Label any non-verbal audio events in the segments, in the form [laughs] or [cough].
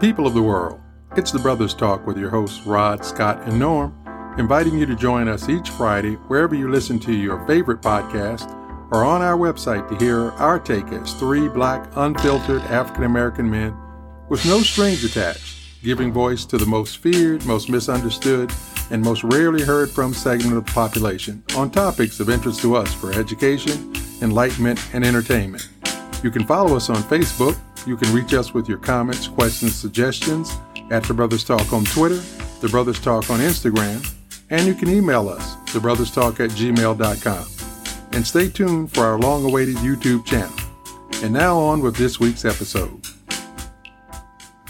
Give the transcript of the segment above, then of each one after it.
People of the world, it's the Brothers Talk with your hosts Rod, Scott, and Norm, inviting you to join us each Friday wherever you listen to your favorite podcast or on our website to hear our take as three black, unfiltered African American men with no strings attached, giving voice to the most feared, most misunderstood, and most rarely heard from segment of the population on topics of interest to us for education, enlightenment, and entertainment. You can follow us on Facebook. You can reach us with your comments, questions, suggestions at The Brothers Talk on Twitter, The Brothers Talk on Instagram, and you can email us, thebrotherstalk at gmail.com. And stay tuned for our long awaited YouTube channel. And now on with this week's episode.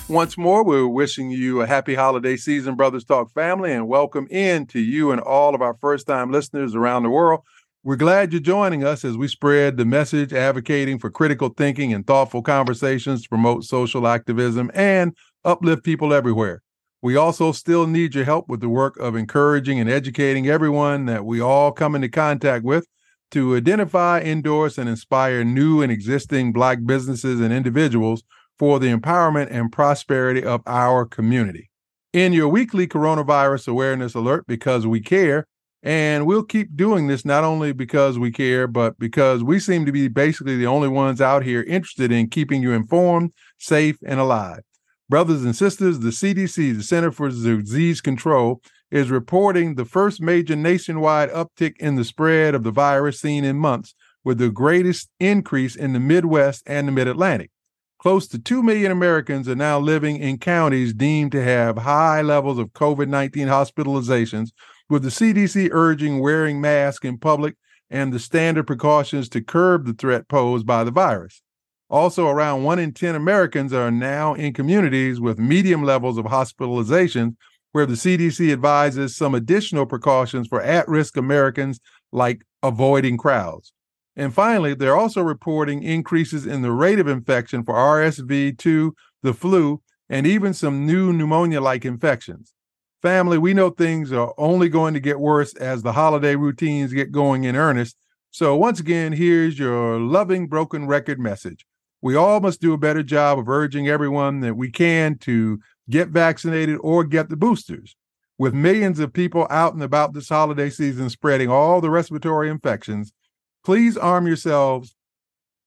Once more, we're wishing you a happy holiday season, Brothers Talk family, and welcome in to you and all of our first time listeners around the world. We're glad you're joining us as we spread the message advocating for critical thinking and thoughtful conversations to promote social activism and uplift people everywhere. We also still need your help with the work of encouraging and educating everyone that we all come into contact with to identify, endorse, and inspire new and existing Black businesses and individuals for the empowerment and prosperity of our community. In your weekly coronavirus awareness alert, because we care, and we'll keep doing this not only because we care, but because we seem to be basically the only ones out here interested in keeping you informed, safe, and alive. Brothers and sisters, the CDC, the Center for Disease Control, is reporting the first major nationwide uptick in the spread of the virus seen in months, with the greatest increase in the Midwest and the Mid Atlantic. Close to 2 million Americans are now living in counties deemed to have high levels of COVID 19 hospitalizations, with the CDC urging wearing masks in public and the standard precautions to curb the threat posed by the virus. Also, around 1 in 10 Americans are now in communities with medium levels of hospitalization, where the CDC advises some additional precautions for at risk Americans, like avoiding crowds. And finally, they're also reporting increases in the rate of infection for RSV 2, the flu, and even some new pneumonia like infections. Family, we know things are only going to get worse as the holiday routines get going in earnest. So, once again, here's your loving broken record message. We all must do a better job of urging everyone that we can to get vaccinated or get the boosters. With millions of people out and about this holiday season spreading all the respiratory infections, Please arm yourselves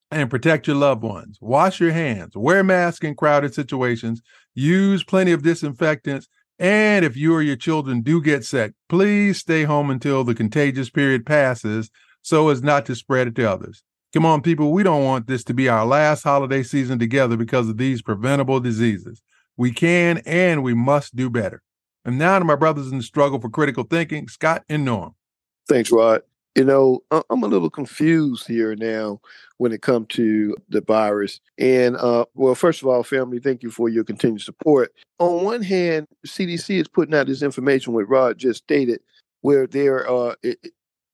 and protect your loved ones. Wash your hands, wear masks in crowded situations, use plenty of disinfectants, and if you or your children do get sick, please stay home until the contagious period passes so as not to spread it to others. Come on, people, we don't want this to be our last holiday season together because of these preventable diseases. We can and we must do better. And now to my brothers in the struggle for critical thinking, Scott and Norm. Thanks, Rod you know, I'm a little confused here now when it comes to the virus. And uh, well, first of all, family, thank you for your continued support. On one hand, CDC is putting out this information, what Rod just stated, where there are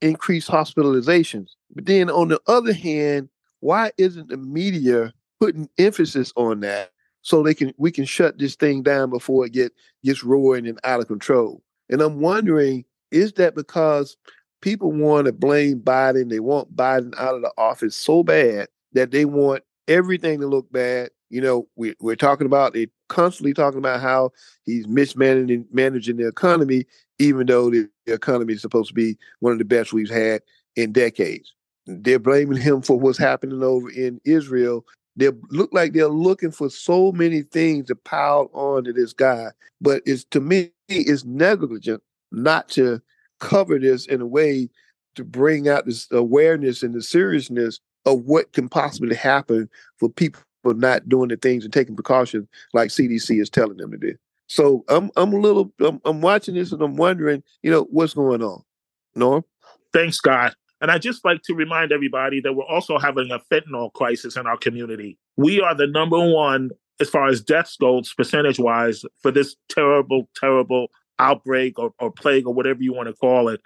increased hospitalizations. But then on the other hand, why isn't the media putting emphasis on that so they can we can shut this thing down before it get gets roaring and out of control? And I'm wondering, is that because people want to blame Biden. They want Biden out of the office so bad that they want everything to look bad. You know, we, we're talking about they constantly talking about how he's mismanaging managing the economy, even though the, the economy is supposed to be one of the best we've had in decades. They're blaming him for what's happening over in Israel. They look like they're looking for so many things to pile on to this guy, but it's to me it's negligent not to cover this in a way to bring out this awareness and the seriousness of what can possibly happen for people not doing the things and taking precautions like CDC is telling them to do. So I'm I'm a little I'm, I'm watching this and I'm wondering, you know, what's going on. Norm? Thanks, Scott. And I just like to remind everybody that we're also having a fentanyl crisis in our community. We are the number one as far as deaths goes, percentage wise, for this terrible, terrible outbreak or, or plague or whatever you want to call it.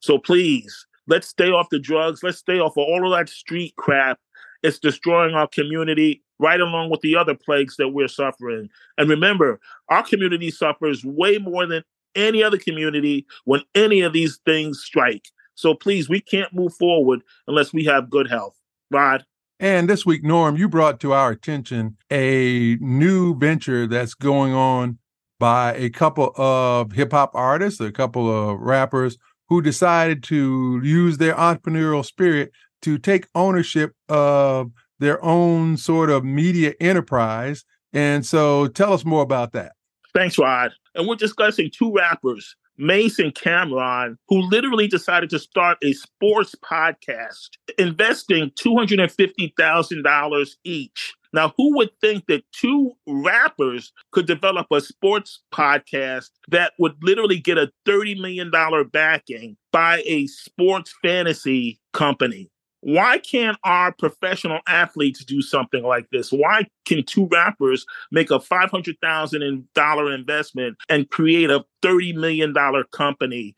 So please, let's stay off the drugs. Let's stay off of all of that street crap. It's destroying our community right along with the other plagues that we're suffering. And remember, our community suffers way more than any other community when any of these things strike. So please, we can't move forward unless we have good health. Rod? And this week, Norm, you brought to our attention a new venture that's going on by a couple of hip hop artists, a couple of rappers who decided to use their entrepreneurial spirit to take ownership of their own sort of media enterprise. And so tell us more about that. Thanks, Rod. And we're discussing two rappers, Mase and Cam'ron, who literally decided to start a sports podcast, investing $250,000 each. Now, who would think that two rappers could develop a sports podcast that would literally get a $30 million backing by a sports fantasy company? why can't our professional athletes do something like this? Why can two rappers make a five hundred thousand dollar investment and create a thirty million dollar company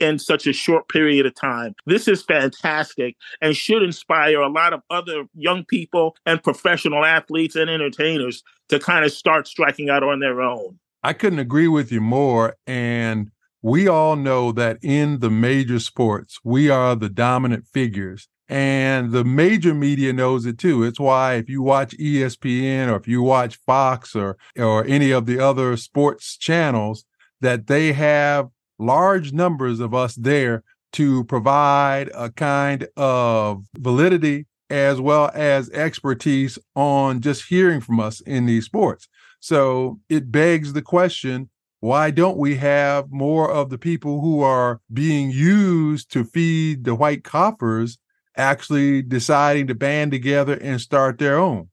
in such a short period of time? This is fantastic and should inspire a lot of other young people and professional athletes and entertainers to kind of start striking out on their own. I couldn't agree with you more. And we all know that in the major sports, we are the dominant figures and the major media knows it too. It's why if you watch ESPN or if you watch Fox or or any of the other sports channels, that they have large numbers of us there to provide a kind of validity as well as expertise on just hearing from us in these sports. So it begs the question why don't we have more of the people who are being used to feed the white coffers actually deciding to band together and start their own.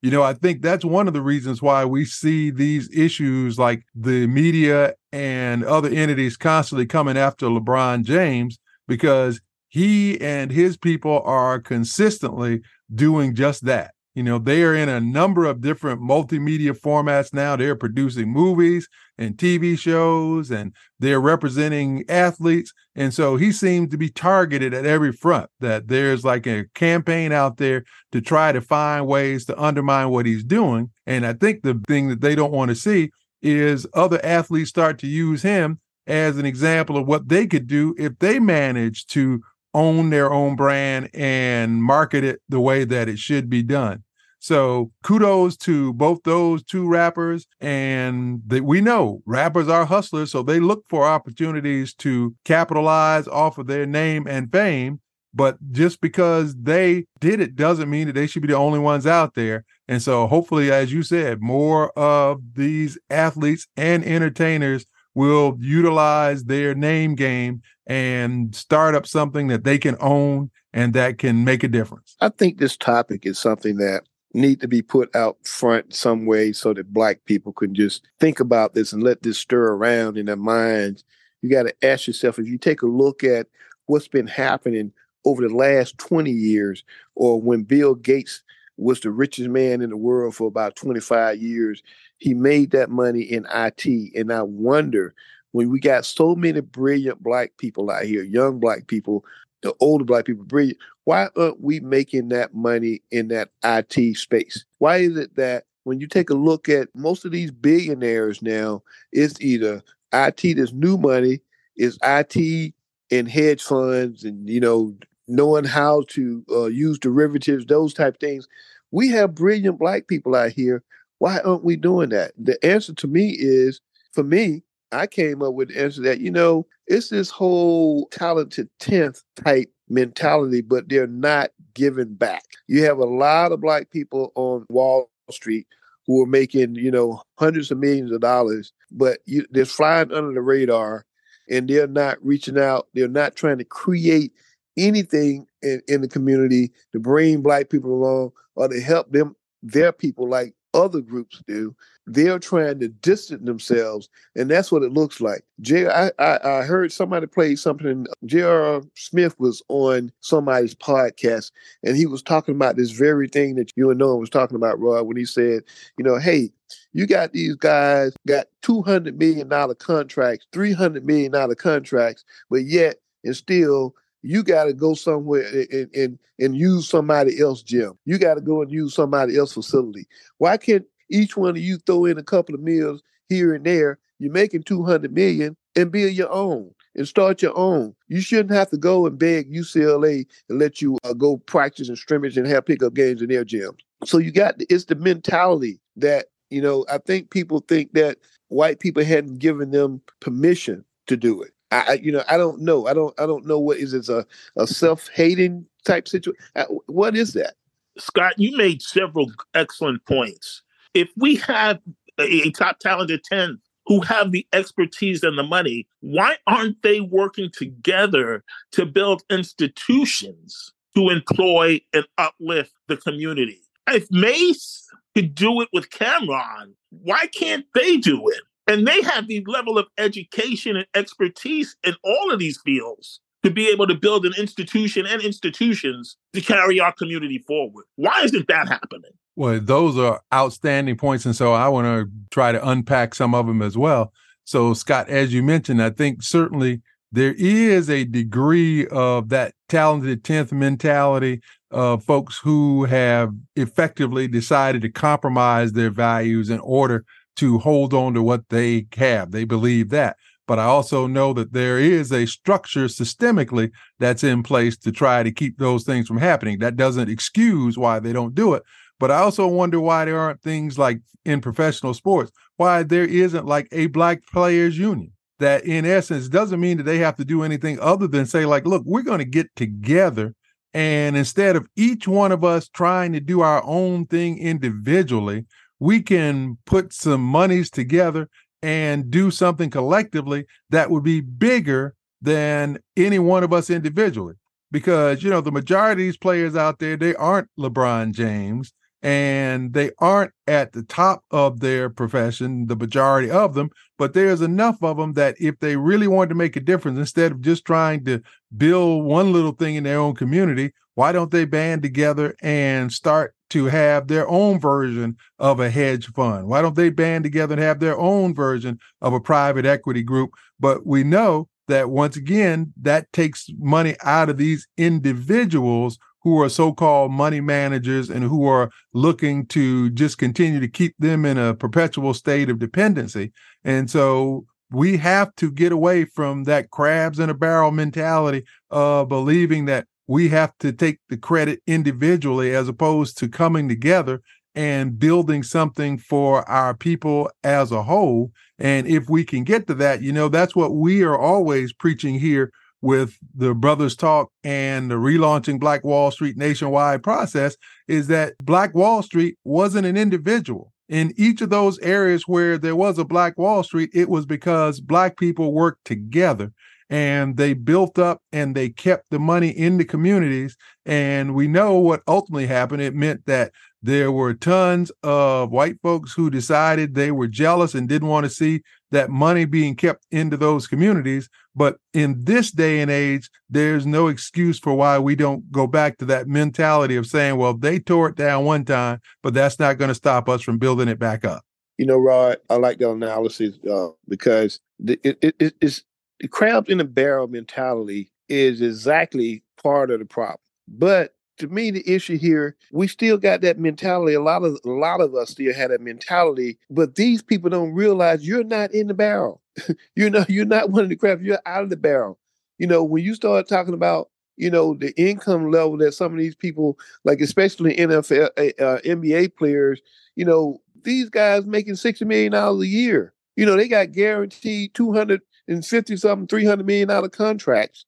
You know, I think that's one of the reasons why we see these issues like the media and other entities constantly coming after LeBron James because he and his people are consistently doing just that. You know, they are in a number of different multimedia formats now. They're producing movies and TV shows and they're representing athletes. And so he seems to be targeted at every front, that there's like a campaign out there to try to find ways to undermine what he's doing. And I think the thing that they don't want to see is other athletes start to use him as an example of what they could do if they manage to own their own brand and market it the way that it should be done. So kudos to both those two rappers. And we know rappers are hustlers, so they look for opportunities to capitalize off of their name and fame. But just because they did it doesn't mean that they should be the only ones out there. And so hopefully, as you said, more of these athletes and entertainers will utilize their name game and start up something that they can own and that can make a difference. I think this topic is something that need to be put out front some way so that black people can just think about this and let this stir around in their minds. You got to ask yourself if you take a look at what's been happening over the last 20 years, or when Bill Gates was the richest man in the world for about 25 years, he made that money in IT. And I wonder when we got so many brilliant black people out here, young black people, the older black people brilliant, why aren't we making that money in that IT space? Why is it that when you take a look at most of these billionaires now, it's either IT that's new money, is IT and hedge funds and you know knowing how to uh, use derivatives, those type things. We have brilliant black people out here. Why aren't we doing that? The answer to me is, for me, I came up with the answer that you know it's this whole talented tenth type mentality, but they're not giving back. You have a lot of black people on Wall Street who are making, you know, hundreds of millions of dollars, but you, they're flying under the radar and they're not reaching out. They're not trying to create anything in, in the community to bring black people along or to help them, their people like other groups do. They're trying to distance themselves, and that's what it looks like. J. I, I, I heard somebody play something. J.R. Smith was on somebody's podcast, and he was talking about this very thing that you and Norm was talking about, Rod, when he said, you know, hey, you got these guys got two hundred million dollar contracts, three hundred million dollar contracts, but yet and still you got to go somewhere and, and, and use somebody else gym. You got to go and use somebody else facility. Why can't each one of you throw in a couple of meals here and there? You're making 200 million and build your own. and start your own. You shouldn't have to go and beg UCLA and let you uh, go practice and scrimmage and have pickup games in their gyms. So you got it's the mentality that you know. I think people think that white people hadn't given them permission to do it. I, you know, I don't know. I don't. I don't know what is it a a self hating type situation. Uh, what is that? Scott, you made several excellent points. If we have a, top talented 10 who have the expertise and the money, why aren't they working together to build institutions to employ and uplift the community? If Mase could do it with Cam'ron, why can't they do it? And they have the level of education and expertise in all of these fields to be able to build an institution and institutions to carry our community forward. Why isn't that happening? Well, those are outstanding points. And so I want to try to unpack some of them as well. So, Scott, as you mentioned, I think certainly there is a degree of that talented 10th mentality of folks who have effectively decided to compromise their values in order to hold on to what they have. They believe that. But I also know that there is a structure systemically that's in place to try to keep those things from happening. That doesn't excuse why they don't do it. But I also wonder why there aren't things like in professional sports, why there isn't like a black players union that in essence doesn't mean that they have to do anything other than say like look we're going to get together and instead of each one of us trying to do our own thing individually we can put some monies together and do something collectively that would be bigger than any one of us individually. Because, you know, the majority of these players out there, they aren't LeBron James and they aren't at the top of their profession, the majority of them, but there's enough of them that if they really wanted to make a difference, instead of just trying to build one little thing in their own community, why don't they band together and start to have their own version of a hedge fund? Why don't they band together and have their own version of a private equity group? But we know that once again, that takes money out of these individuals who are so-called money managers and who are looking to just continue to keep them in a perpetual state of dependency. And so we have to get away from that crabs in a barrel mentality of believing that we have to take the credit individually as opposed to coming together and building something for our people as a whole. And if we can get to that, you know, that's what we are always preaching here with the Brothers Talk and the relaunching Black Wall Street nationwide process is that Black Wall Street wasn't an individual. In each of those areas where there was a Black Wall Street, it was because Black people worked together and they built up and they kept the money in the communities. And we know what ultimately happened. It meant that there were tons of white folks who decided they were jealous and didn't want to see that money being kept into those communities. But in this day and age, there's no excuse for why we don't go back to that mentality of saying, well, they tore it down one time, but that's not going to stop us from building it back up. You know, Rod, I like that analysis uh, because it, it, it, it's the crabs in the barrel mentality is exactly part of the problem. But to me, the issue here, we still got that mentality. A lot of a lot of us still had that mentality, but these people don't realize you're not in the barrel. [laughs] you know, you're not one of the crabs. You're out of the barrel. You know, when you start talking about you know the income level that some of these people, like especially NFL, uh, NBA players, you know, these guys making sixty million dollars a year. You know, they got guaranteed two hundred and fifty something, three hundred million dollar contracts,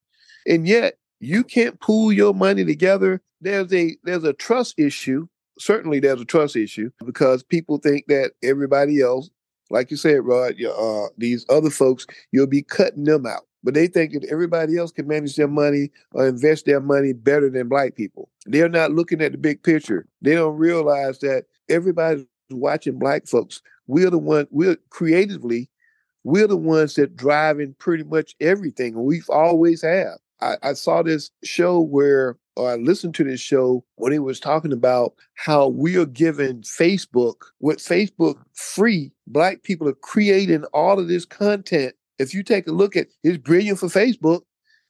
and yet you can't pool your money together. There's a there's a trust issue. Certainly, there's a trust issue because people think that everybody else, like you said, Rod, uh, these other folks, you'll be cutting them out. But they think that everybody else can manage their money or invest their money better than black people. They're not looking at the big picture. They don't realize that everybody's watching black folks. We're the one. We're creatively we're the ones that driving pretty much everything. We've always have. I, I saw this show where, or I listened to this show when he was talking about how we are giving Facebook, with Facebook free, black people are creating all of this content. If you take a look at it's brilliant for Facebook.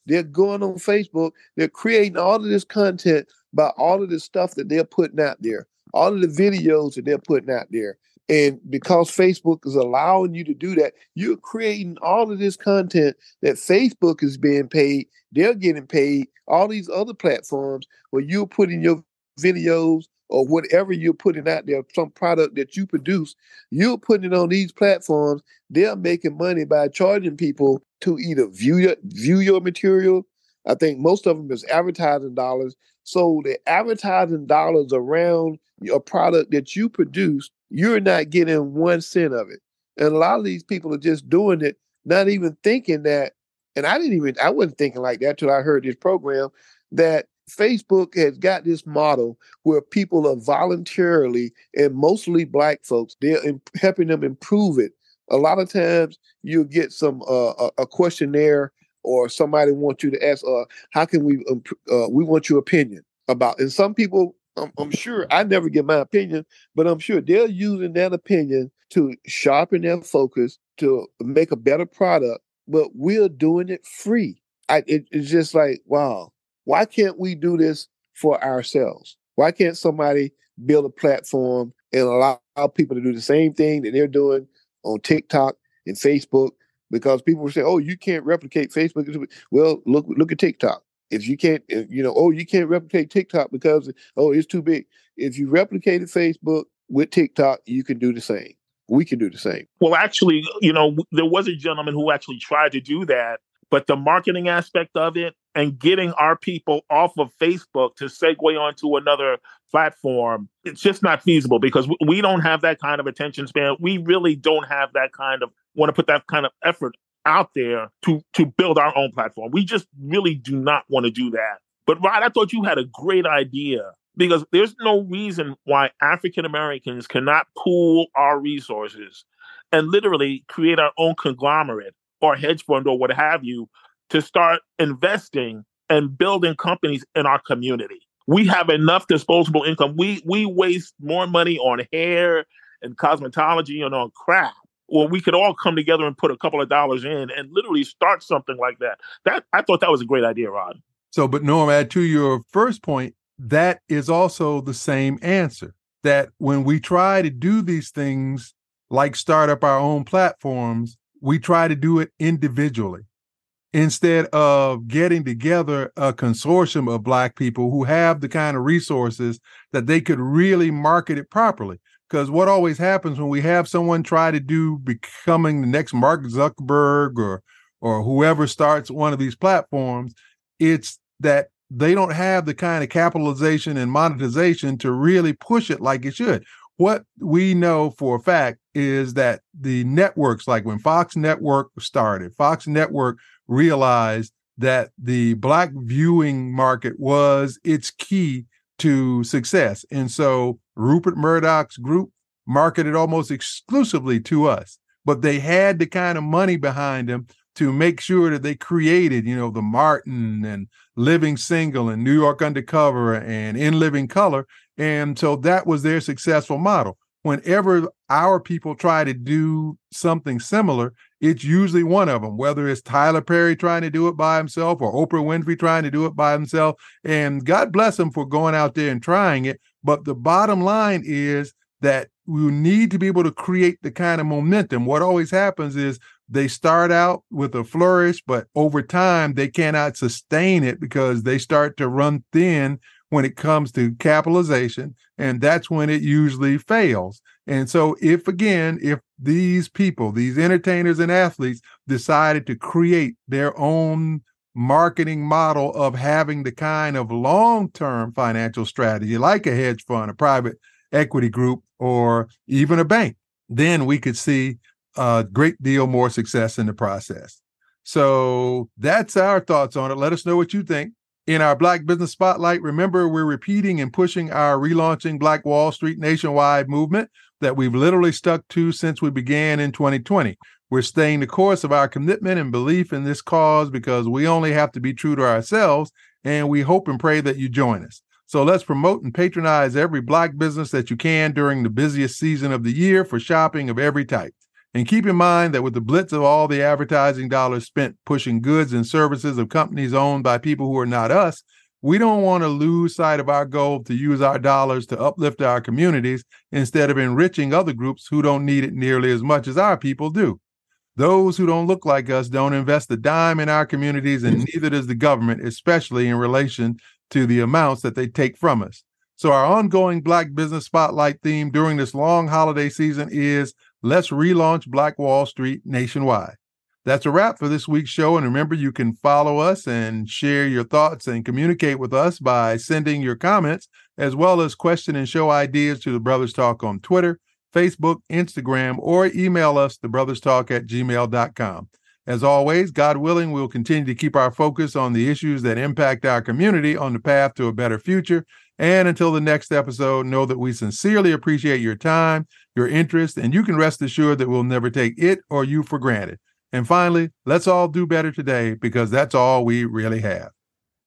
They're going on Facebook, they're creating all of this content about all of this stuff that they're putting out there, all of the videos that they're putting out there. And because Facebook is allowing you to do that, you're creating all of this content that Facebook is being paid. They're getting paid. All these other platforms where you're putting your videos or whatever you're putting out there, some product that you produce, you're putting it on these platforms. They're making money by charging people to either view your view your material. I think most of them is advertising dollars. So the advertising dollars around your product that you produce you're not getting one cent of it. And a lot of these people are just doing it, not even thinking that. And I didn't even, I wasn't thinking like that till I heard this program that Facebook has got this model where people are voluntarily, and mostly black folks, they're imp- helping them improve it. A lot of times you'll get some uh, a questionnaire or somebody wants you to ask, uh, how can we, uh, we want your opinion about, and some people I'm, I'm sure I never get my opinion, but I'm sure they're using that opinion to sharpen their focus to make a better product. But we're doing it free. I, it, it's just like, wow, why can't we do this for ourselves? Why can't somebody build a platform and allow people to do the same thing that they're doing on TikTok and Facebook? Because people say, "Oh, you can't replicate Facebook." Well, look look at TikTok if you can't, you know, oh, you can't replicate TikTok because oh, it's too big. If you replicated Facebook with TikTok, you can do the same. We can do the same. Well, actually, you know, there was a gentleman who actually tried to do that, but the marketing aspect of it and getting our people off of Facebook to segue onto another platform, it's just not feasible because we don't have that kind of attention span. We really don't have that kind of want to put that kind of effort out there to to build our own platform. We just really do not want to do that. But Rod, I thought you had a great idea because there's no reason why African Americans cannot pool our resources and literally create our own conglomerate or hedge fund or what have you to start investing and building companies in our community. We have enough disposable income. We we waste more money on hair and cosmetology and on crap or we could all come together and put a couple of dollars in and literally start something like that. That I thought that was a great idea, Rod. So, but Norm, add to your first point, that is also the same answer. That when we try to do these things, like start up our own platforms, we try to do it individually instead of getting together a consortium of Black people who have the kind of resources that they could really market it properly. Because what always happens when we have someone try to do becoming the next Mark Zuckerberg or or whoever starts one of these platforms, it's that they don't have the kind of capitalization and monetization to really push it like it should. What we know for a fact is that the networks, like when Fox Network started, Fox Network realized that the black viewing market was its key to success. And so Rupert Murdoch's group marketed almost exclusively to us, but they had the kind of money behind them to make sure that they created, you know, the Martin and Living Single and New York Undercover and In Living Color. And so that was their successful model. Whenever our people try to do something similar, it's usually one of them, whether it's Tyler Perry trying to do it by himself or Oprah Winfrey trying to do it by himself. And God bless them for going out there and trying it. But the bottom line is that we need to be able to create the kind of momentum. What always happens is they start out with a flourish, but over time they cannot sustain it because they start to run thin when it comes to capitalization. And that's when it usually fails. And so, if again, if these people, these entertainers and athletes decided to create their own marketing model of having the kind of long term financial strategy, like a hedge fund, a private equity group, or even a bank, then we could see a great deal more success in the process. So that's our thoughts on it. Let us know what you think. In our Black Business Spotlight, remember we're repeating and pushing our relaunching Black Wall Street nationwide movement that we've literally stuck to since we began in 2020. We're staying the course of our commitment and belief in this cause because we only have to be true to ourselves, and we hope and pray that you join us. So let's promote and patronize every Black business that you can during the busiest season of the year for shopping of every type. And keep in mind that with the blitz of all the advertising dollars spent pushing goods and services of companies owned by people who are not us, We don't want to lose sight of our goal to use our dollars to uplift our communities instead of enriching other groups who don't need it nearly as much as our people do. Those who don't look like us don't invest a dime in our communities, and mm-hmm. neither does the government, especially in relation to the amounts that they take from us. So, our ongoing Black Business Spotlight theme during this long holiday season is Let's Relaunch Black Wall Street Nationwide. That's a wrap for this week's show. And remember, you can follow us and share your thoughts and communicate with us by sending your comments as well as question and show ideas to the Brothers Talk on Twitter, Facebook, Instagram, or email us, thebrotherstalk at gmail.com. As always, God willing, we'll continue to keep our focus on the issues that impact our community on the path to a better future. And until the next episode, know that we sincerely appreciate your time, your interest, and you can rest assured that we'll never take it or you for granted. And finally, let's all do better today because that's all we really have.